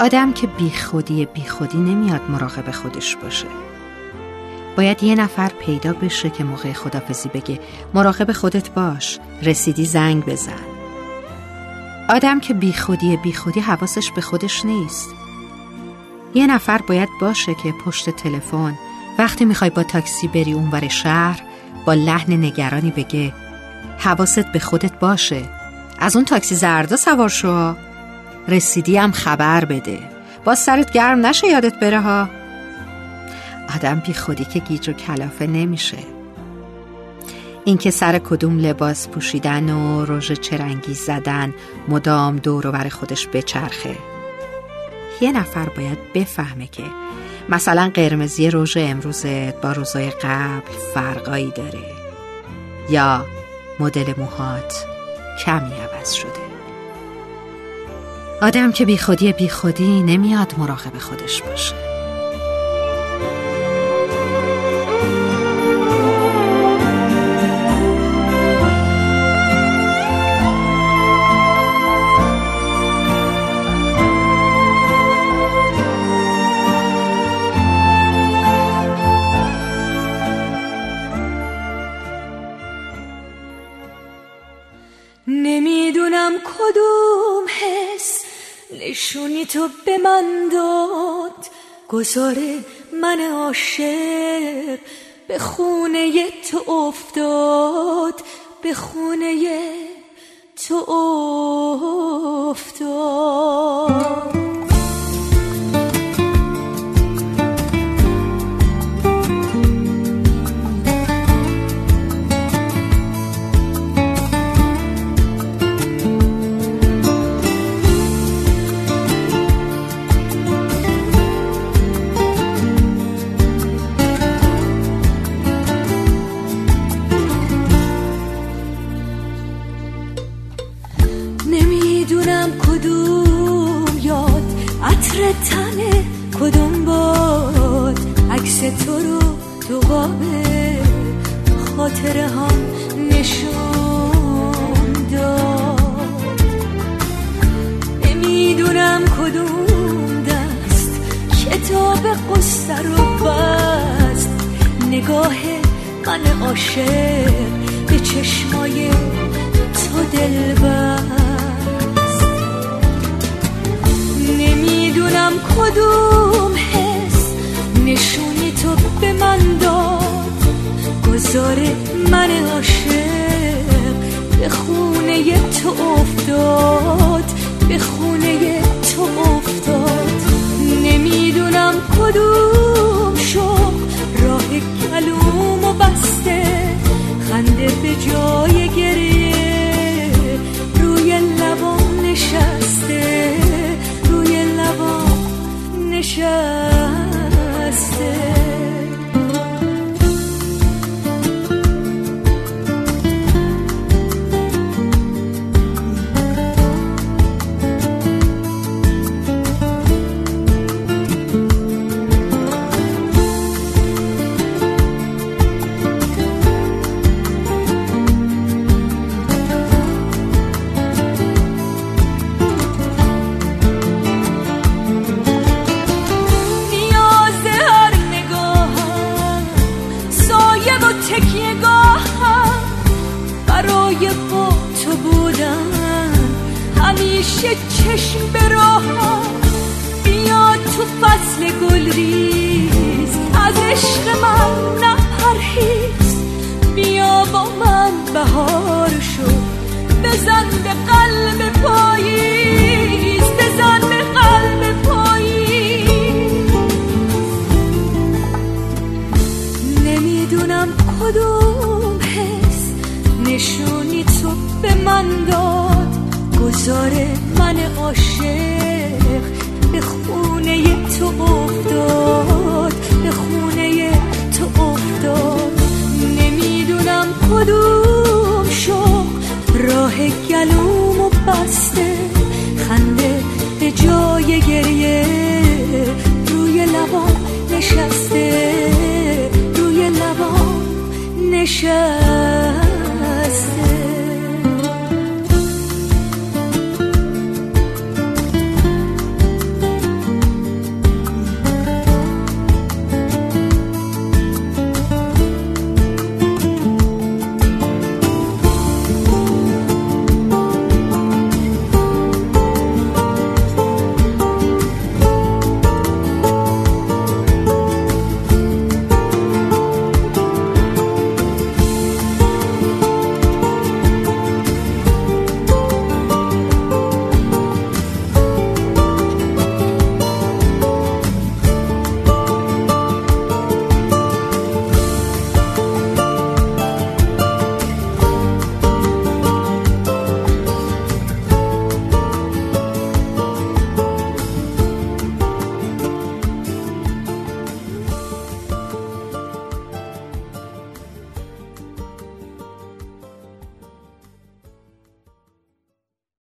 آدم که بیخودی بیخودی نمیاد مراقب خودش باشه. باید یه نفر پیدا بشه که موقع خدافزی بگه مراقب خودت باش رسیدی زنگ بزن. آدم که بیخودی بیخودی حواسش به خودش نیست. یه نفر باید باشه که پشت تلفن وقتی می‌خوای با تاکسی بری اونور شهر با لحن نگرانی بگه حواست به خودت باشه. از اون تاکسی زردا سوار شو. رسیدی خبر بده. با سرت گرم نشه یادت بره ها. آدم بی خودی که گیج و کلافه نمیشه. اینکه سر کدوم لباس پوشیدن و رژ چرنگی زدن مدام دور بر خودش بچرخه. یه نفر باید بفهمه که مثلا قرمزی رژ امروزت با روزای قبل فرقایی داره. یا مدل موهات کمی عوض شده. آدم که بیخودی بیخودی نمیاد مراقب خودش باشه. نمی‌دونم کدوم حس نشونی تو به من داد. گذاره من عاشق به خونه تو افتاد. به خونه تو افتاد. نمی‌دونم کدوم یاد. عطر تنه کدوم باد. عکس تو رو تو قاب خاطره هم نشون داد. نمی‌دونم کدوم دست کتاب قصه رو بست. نگاه من عاشق به چشمای تو دل بست کدوم حس نشونی تو به من داد؟ گذار من عاشق به خونه تو افتاد. همیشه چشم به راهم بیا تو فصل گل ریز از عشق من نپرهیز بیا با من بهار شو. بزن به قلب پاییز. بزن به قلب نمی‌دونم کدوم حس. نشونی تو به من داد. گذار من عاشق به خونه تو افتاد به خونه تو افتاد. نمی‌دونم کدوم شوق راه گلومو بسته خنده به جای گریه روی لبام نشسته روی لبام نشسته.